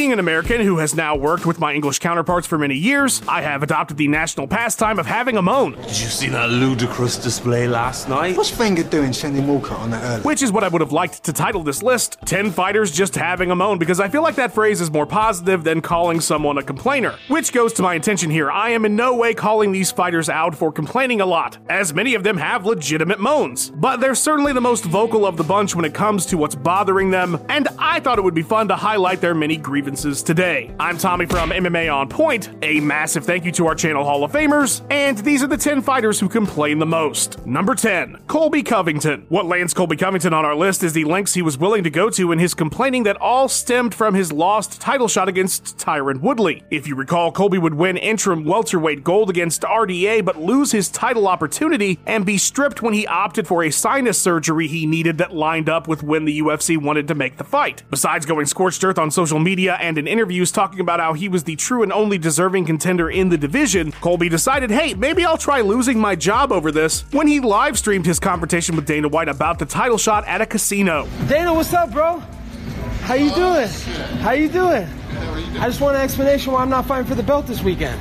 Being an American who has now worked with my English counterparts for many years, I have adopted the national pastime of having a moan. Did you see that ludicrous display last night? What's Wenger doing sending Walcott on that early? Which is what I would have liked to title this list 10 fighters just having a moan, because I feel like that phrase is more positive than calling someone a complainer. Which goes to my intention here. I am in no way calling these fighters out for complaining a lot, as many of them have legitimate moans. But they're certainly the most vocal of the bunch when it comes to what's bothering them, and I thought it would be fun to highlight their many grievances today. I'm Tommy from MMA On Point. A massive thank you to our channel Hall of Famers, and these are the 10 fighters who complain the most. Number 10, Colby Covington. What lands Colby Covington on our list is the lengths he was willing to go to in his complaining that all stemmed from his lost title shot against Tyron Woodley. If you recall, Colby would win interim welterweight gold against RDA, but lose his title opportunity and be stripped when he opted for a sinus surgery he needed that lined up with when the UFC wanted to make the fight. Besides going scorched earth on social media and in interviews talking about how he was the true and only deserving contender in the division, Colby decided, hey, maybe I'll try losing my job over this when he live streamed his confrontation with Dana White about the title shot at a casino. Dana, what's up, bro? How you doing? How you doing? I just want an explanation why I'm not fighting for the belt this weekend.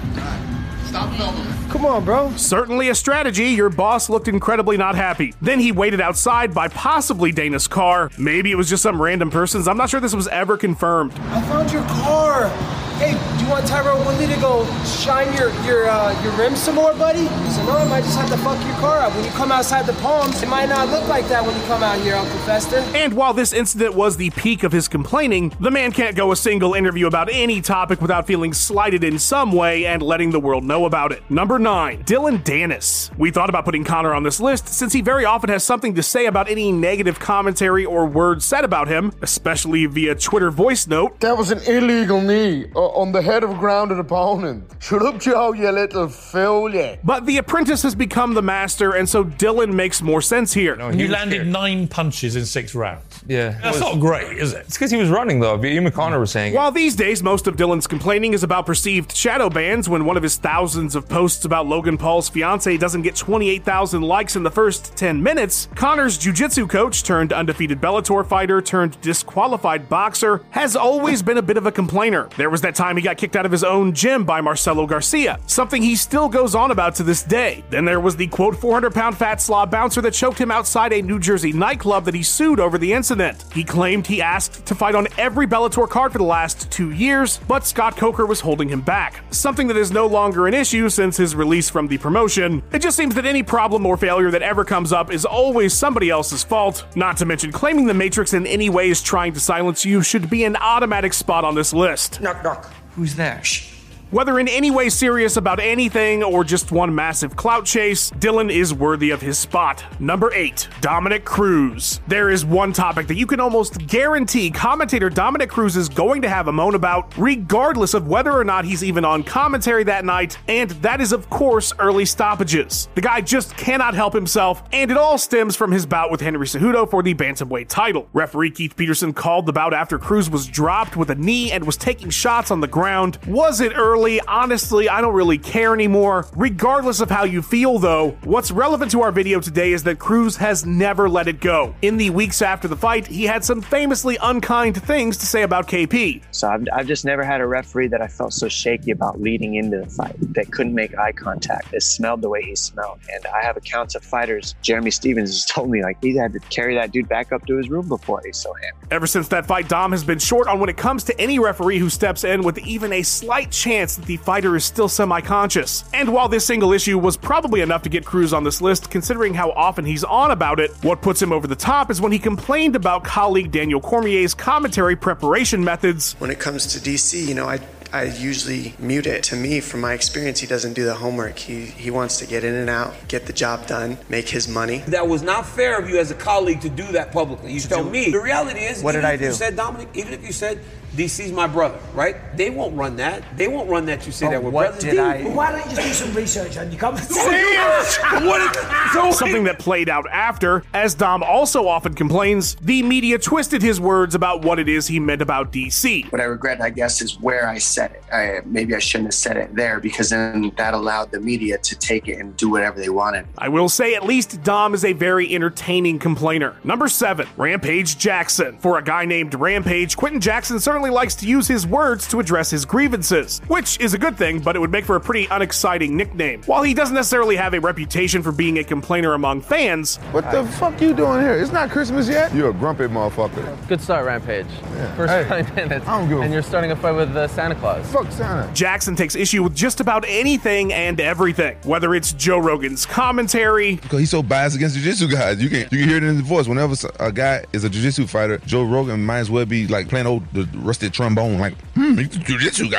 Stop filming. Come on, bro. Certainly a strategy, your boss looked incredibly not happy. Then he waited outside by possibly Dana's car. Maybe it was just some random person's. I'm not sure this was ever confirmed. I found your car. Hey, do you want Tyron Woodley to go shine your your uh, your rims some more, buddy? So no, I might just have to fuck your car up. When you come outside the palms, it might not look like that when you come out here, Uncle Fester. And while this incident was the peak of his complaining, the man can't go a single interview about any topic without feeling slighted in some way and letting the world know about it. Number 9, Dillon Danis. We thought about putting Conor on this list since he very often has something to say about any negative commentary or words said about him, especially via Twitter voice note. That was an illegal knee uh, on the head of a grounded opponent. Shut up, Joe, you little fool, yeah. But the apprentice has become the master, and so Dillon makes more sense here. You landed nine punches in six rounds. Yeah. That's not great, is it? It's because he was running, though. Ian McConnor was saying. While these days most of Dillon's complaining is about perceived shadow bans when one of his thousands of posts about Logan Paul's fiance doesn't get 28,000 likes in the first 10 minutes, Conor's jiu-jitsu coach turned undefeated Bellator fighter turned disqualified boxer has always been a bit of a complainer. There was that time he got kicked out of his own gym by Marcelo Garcia, something he still goes on about to this day. Then there was the quote 400 pound fat slob bouncer that choked him outside a New Jersey nightclub that he sued over the incident. He claimed he asked to fight on every Bellator card for the last two years, but Scott Coker was holding him back. Something that is no longer an issue since his release from the promotion. It just seems that any problem or failure that ever comes up is always somebody else's fault. Not to mention, claiming the Matrix in any way is trying to silence you should be an automatic spot on this list. Knock, knock. Who's there? Shh. Whether in any way serious about anything or just one massive clout chase, Dillon is worthy of his spot. Number 8, Dominick Cruz. There is one topic that you can almost guarantee commentator Dominick Cruz is going to have a moan about, regardless of whether or not he's even on commentary that night, and that is, of course, early stoppages. The guy just cannot help himself, and it all stems from his bout with Henry Cejudo for the Bantamweight title. Referee Keith Peterson called the bout after Cruz was dropped with a knee and was taking shots on the ground. Was it early? Honestly, I don't really care anymore. Regardless of how you feel, though, what's relevant to our video today is that Cruz has never let it go. In the weeks after the fight, he had some famously unkind things to say about KP. So I've, I've just never had a referee that I felt so shaky about leading into the fight, that couldn't make eye contact, that smelled the way he smelled. And I have accounts of fighters. Jeremy Stephens has told me like he had to carry that dude back up to his room before he so hammered. Ever since that fight, Dom has been short on when it comes to any referee who steps in with even a slight chance that the fighter is still semi conscious. And while this single issue was probably enough to get Cruz on this list, considering how often he's on about it, what puts him over the top is when he complained about colleague Daniel Cormier's commentary preparation methods. When it comes to DC, you know, I I usually mute it. To me, from my experience, he doesn't do the homework. He he wants to get in and out, get the job done, make his money. That was not fair of you as a colleague to do that publicly. You tell me. The reality is, What did I if You said Dominic. Even if you said DC's my brother, right? They won't run that. They won't run that. You say But that we're what brothers. did They- I- Well, why don't you just do some research on your comments? Something that played out after, as Dom also often complains, the media twisted his words about what it is he meant about DC. What I regret, I guess, is where I said said it. I, maybe I shouldn't have said it there because then that allowed the media to take it and do whatever they wanted. I will say at least Dom is a very entertaining complainer. Number seven, Rampage Jackson. For a guy named Rampage, Quinton Jackson certainly likes to use his words to address his grievances, which is a good thing, but it would make for a pretty unexciting nickname. While he doesn't necessarily have a reputation for being a complainer among fans, What the fuck you doing here? It's not Christmas yet. You're a grumpy motherfucker. Good start, Rampage. First Hey, 20 minutes. I don't give a- and you're starting a fight with uh, Santa Claus. Fuck Santa. Jackson takes issue with just about anything and everything, whether it's Joe Rogan's commentary, Because he's so biased against jiu-jitsu guys. You can you can hear it in his voice. Whenever a guy is a jiu-jitsu fighter, Joe Rogan might as well be like playing old the rusted trombone, like, hmm, he's a jiu-jitsu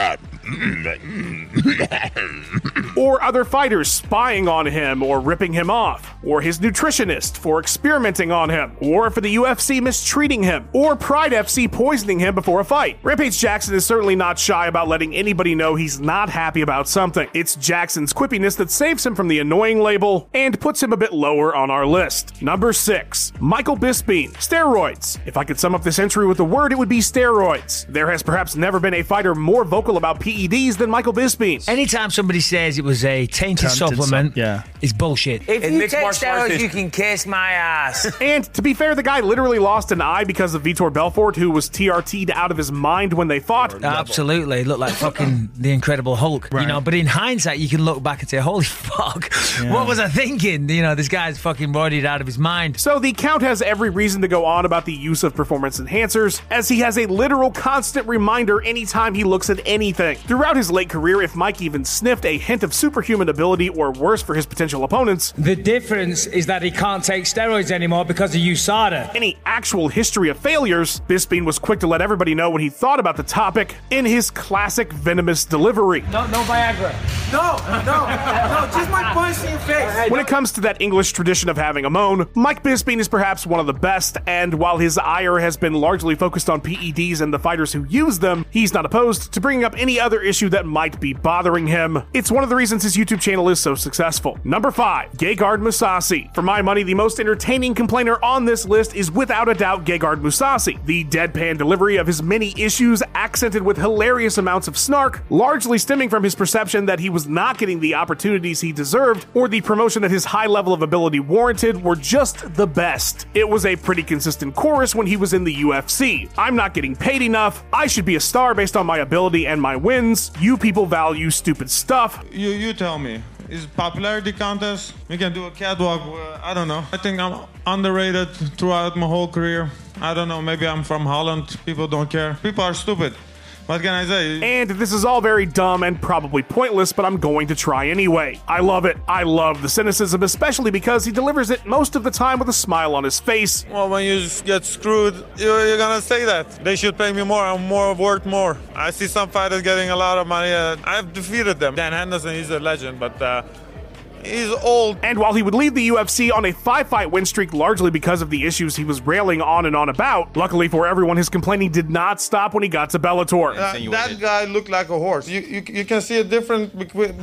or other fighters spying on him or ripping him off, or his nutritionist for experimenting on him, or for the UFC mistreating him, or Pride FC poisoning him before a fight. Rampage Jackson is certainly not shy about letting anybody know he's not happy about something. It's Jackson's quippiness that saves him from the annoying label and puts him a bit lower on our list. Number 6. Michael Bisping. Steroids. If I could sum up this entry with a word, it would be steroids. There has perhaps never been a fighter more vocal about PEDs than Michael Bisping. Anytime somebody says it was a tainted Tainted supplement, sup- yeah. it's bullshit. If It you makes take martial arts- steroids, you can kiss my ass. And to be fair, the guy literally lost an eye because of Vitor Belfort, who was TRT'd out of his mind when they fought. Uh, absolutely, looked like fucking the Incredible Hulk, you know. But in hindsight, you can look back and say, "Holy fuck, what was I thinking?" You know, this guy's fucking roided out of his mind. So the Count has every reason to go on about the use of performance enhancers, as he has a literal constant reminder anytime he looks at anything. Throughout his late career, if Mike even sniffed a hint of superhuman ability or worse for his potential opponents, The difference is that he can't take steroids anymore because of USADA. any actual history of failures, Bisping was quick to let everybody know what he thought about the topic in his classic venomous delivery. No, no Viagra. No, no, no, just my punch in your face. When it comes to that English tradition of having a moan, Mike Bisping is perhaps one of the best, and while his ire has been largely focused on PEDs and the fighters who use them, he's not opposed to bringing up any other issue that might be bothering him. It's one of the reasons his YouTube channel is so successful. Number 5, Gegard Mousasi. For my money, the most entertaining complainer on this list is without a doubt Gegard Mousasi. The deadpan delivery of his many issues, accented with hilarious amounts of snark, largely stemming from his perception that he was not getting the opportunities he deserved, or the promotion that his high level of ability warranted, were just the best. It was a pretty consistent chorus when he was in the UFC. I'm not getting paid enough. I should be a star based on my ability and my wins. You people value stupid stuff. You you tell me. Is popularity contest? We can do a catwalk. uh, I don't know. I think I'm underrated throughout my whole career. I don't know. Maybe I'm from Holland. People don't care. People are stupid. What can I say? And this is all very dumb and probably pointless, but I'm going to try anyway. I love it. I love the cynicism, especially because he delivers it most of the time with a smile on his face. Well, when you get screwed, you're, gonna say that. They should pay me more. I'm more worth more. I see some fighters getting a lot of money. Uh, I've defeated them. Dan Henderson, he's a legend, but uh, he's old. And while he would leave the UFC on a five fight win streak largely because of the issues he was railing on and on about, luckily for everyone, his complaining did not stop when he got to Bellator. Uh, that guy looked like a horse. You, you, you can see a different,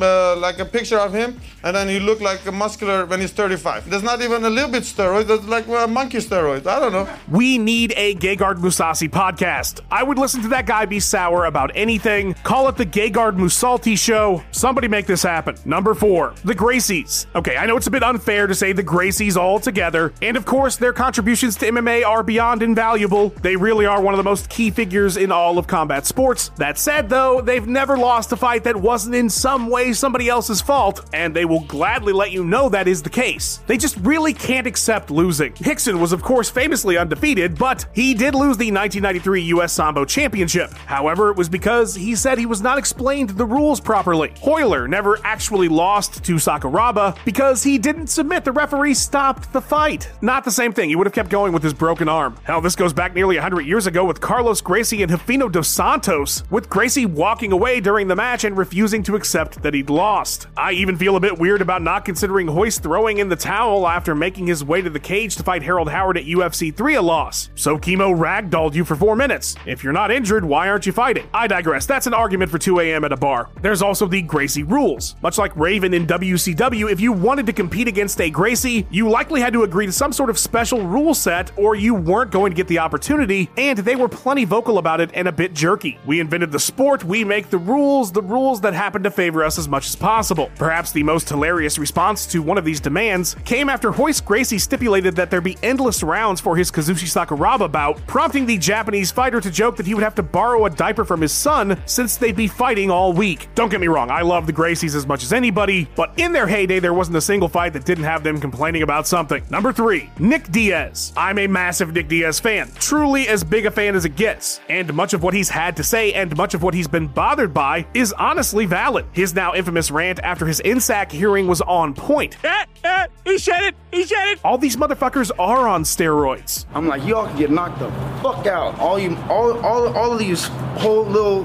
uh, like a picture of him, and then he looked like a muscular when he's 35. There's not even a little bit steroid. That's like a monkey steroid. I don't know. We need a Gegard Mousasi podcast. I would listen to that guy be sour about anything. Call it the Gegard Mousasi Show. Somebody make this happen. Number four, the Gracies. Okay, I know it's a bit unfair to say the Gracies all together, and of course, their contributions to MMA are beyond invaluable. They really are one of the most key figures in all of combat sports. That said, though, they've never lost a fight that wasn't in some way somebody else's fault, and they will gladly let you know that is the case. They just really can't accept losing. Rickson was, of course, famously undefeated, but he did lose the 1993 US Sambo Championship. However, it was because he said he was not explained the rules properly. Royler never actually lost to Sakuraba because he didn't submit the referee stopped the fight. Not the same thing, he would have kept going with his broken arm. Hell, this goes back nearly 100 years ago with Carlos Gracie and Rufino dos Santos, with Gracie walking away during the match and refusing to accept that he'd lost. I even feel a bit weird about not considering Royce throwing in the towel after making his way to the cage to fight Harold Howard at UFC 3 a loss. So Kimo ragdolled you for four minutes. If you're not injured, why aren't you fighting? I digress. That's an argument for 2 a.m. at a bar. There's also the Gracie rules. Much like Raven in WCW, WCW, if you wanted to compete against a Gracie, you likely had to agree to some sort of special rule set, or you weren't going to get the opportunity, and they were plenty vocal about it and a bit jerky. We invented the sport, we make the rules, the rules that happen to favor us as much as possible. Perhaps the most hilarious response to one of these demands came after Royce Gracie stipulated that there be endless rounds for his Kazushi Sakuraba bout, prompting the Japanese fighter to joke that he would have to borrow a diaper from his son since they'd be fighting all week. Don't get me wrong, I love the Gracies as much as anybody, but in their heyday, there wasn't a single fight that didn't have them complaining about something. Number three, Nick Diaz. I'm a massive Nick Diaz fan, truly as big a fan as it gets, and much of what he's had to say and much of what he's been bothered by is honestly valid. His now infamous rant after his NSAC hearing was on point. Eh, eh, he said it, he said it. All these motherfuckers are on steroids. I'm like, y'all can get knocked the fuck out. All you, all, all, all of these whole little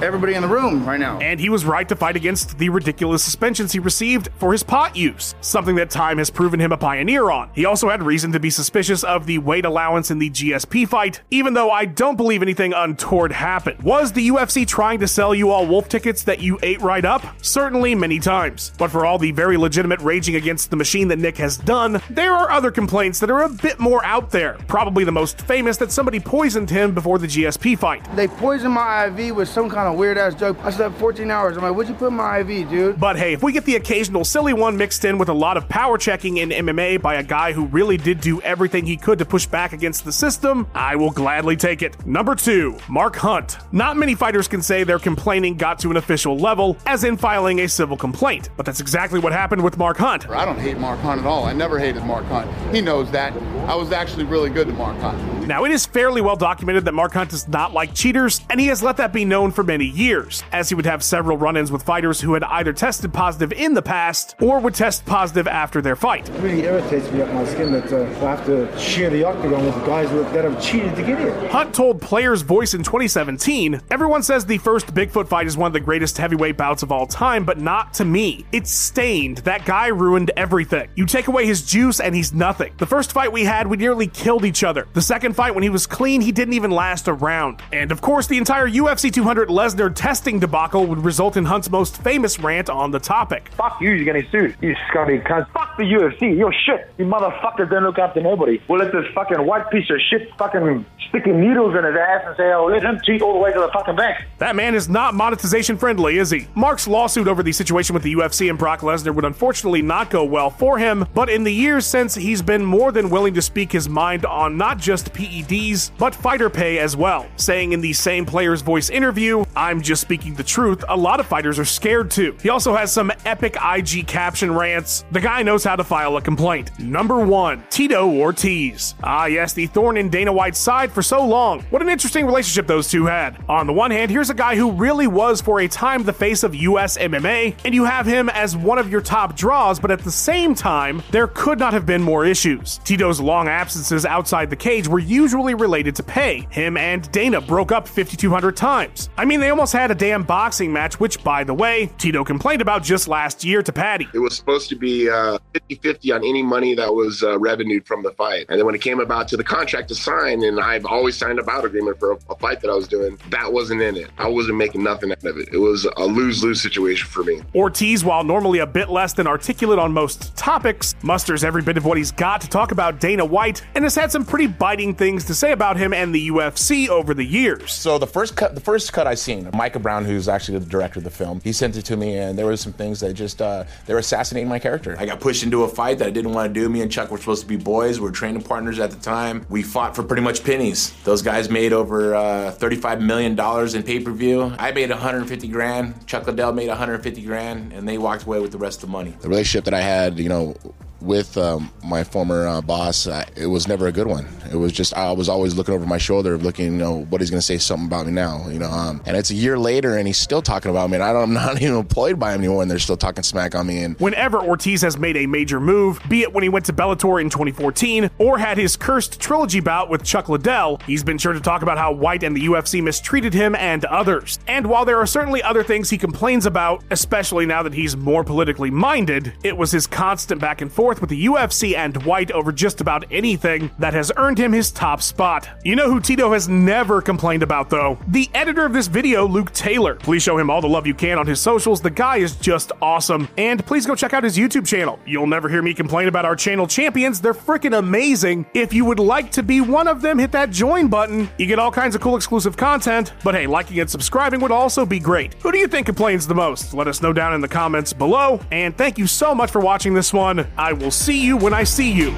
everybody in the room right now. And he was right to fight against the ridiculous suspensions he received for his pot use, something that time has proven him a pioneer on. He also had reason to be suspicious of the weight allowance in the GSP fight, even though I don't believe anything untoward happened. Was the UFC trying to sell you all wolf tickets that you ate right up? Certainly many times. But for all the very legitimate raging against the machine that Nick has done, there are other complaints that are a bit more out there. Probably the most famous that somebody poisoned him before the GSP fight. They poisoned my IV with some kind of weird ass joke. I slept 14 hours. I'm like, what'd you put my IV, dude? But hey, if we get the occasional silly one mixed in with a lot of power checking in MMA by a guy who really did do everything he could to push back against the system, I will gladly take it. Number two, Mark Hunt. Not many fighters can say their complaining got to an official level, as in filing a civil complaint, but that's exactly what happened with Mark Hunt. I don't hate Mark Hunt at all. I never hated Mark Hunt. He knows that. I was actually really good to Mark Hunt. Now, it is fairly well documented that Mark Hunt does not like cheaters, and he has let that be known for many years, as he would have several run ins with fighters who had either tested positive in the past or would test positive after their fight. It really irritates me up my skin that uh, I have to share the octagon with the guys that have cheated to get here. Hunt told Player's Voice in 2017 Everyone says the first Bigfoot fight is one of the greatest heavyweight bouts of all time, but not to me. It's stained. That guy ruined everything. You take away his juice, and he's nothing. The first fight we had, we nearly killed each other. The second fight, when he was clean, he didn't even last a round. And of course, the entire UFC 200 Lesnar testing debacle would result in Hunt's most famous rant on the topic. Fuck you, you're getting sued. You scummy cunt. Fuck the UFC. You're shit. You motherfuckers don't look after nobody. We'll let this fucking white piece of shit fucking sticking needles in his ass and say, oh, let him cheat all the way to the fucking bank. That man is not monetization friendly, is he? Mark's lawsuit over the situation with the UFC and Brock Lesnar would unfortunately not go well for him, but in the years since, he's been more than willing to speak his mind on not just PEDs, but fighter pay as well, saying in the same player's voice interview, I'm just speaking the truth, a lot of fighters are scared too. He also has some epic IG caption rants. The guy knows how to file a complaint. Number one, Tito Ortiz. Ah, yes, the thorn in Dana White's side for so long. What an interesting relationship those two had. On the one hand, here's a guy who really was for a time the face of US MMA, and you have him as one of your top draws, but at the same time, there could not have been more issues. Tito's long absences outside the cage were usually related to pay. Him and Dana broke up 5,200 times. I mean, they almost had a damn boxing match, which, by the way, Tito complained about just last year to Patty. It was supposed to be 50 uh, 50 on any money that was uh, revenued from the fight. And then when it came about to the contract to sign, and I've always signed a bout agreement for a, a fight that I was doing, that wasn't in it. I wasn't making nothing out of it. It was a lose lose situation for me. Ortiz, while normally a bit less than articulate on most topics, musters every bit of what he's got to talk about Dana White and has had some pretty biting things to say about him and the UFC over the years. So the first cut, the first cut I seen, Micah Brown, who's actually the director of the film, he sent it to me, and there were some things that just uh, they were assassinating my character. I got pushed into a fight that I didn't want to do. Me and Chuck were supposed to be boys. We are training partners at the time. We fought for pretty much pennies. Those guys made over uh, 35 million dollars in pay per view. I made 150 grand. Chuck Liddell made 150 grand, and they walked away with the rest of the money. The relationship that I had, you know with um, my former uh, boss, it was never a good one. It was just I was always looking over my shoulder, looking, you know, what he's going to say something about me now, you know. Um, and it's a year later, and he's still talking about me, and I am not even employed by him anymore, and they're still talking smack on me. And whenever Ortiz has made a major move, be it when he went to Bellator in 2014 or had his cursed trilogy bout with Chuck Liddell, he's been sure to talk about how White and the UFC mistreated him and others. And while there are certainly other things he complains about, especially now that he's more politically minded, it was his constant back and forth forth with the UFC and White over just about anything that has earned him his top spot. You know who Tito has never complained about, though? The editor of this video, Luke Taylor. Please show him all the love you can on his socials. The guy is just awesome. And please go check out his YouTube channel. You'll never hear me complain about our channel champions. They're freaking amazing. If you would like to be one of them, hit that join button. You get all kinds of cool exclusive content. But hey, liking and subscribing would also be great. Who do you think complains the most? Let us know down in the comments below. And thank you so much for watching this one. I will see you when I see you.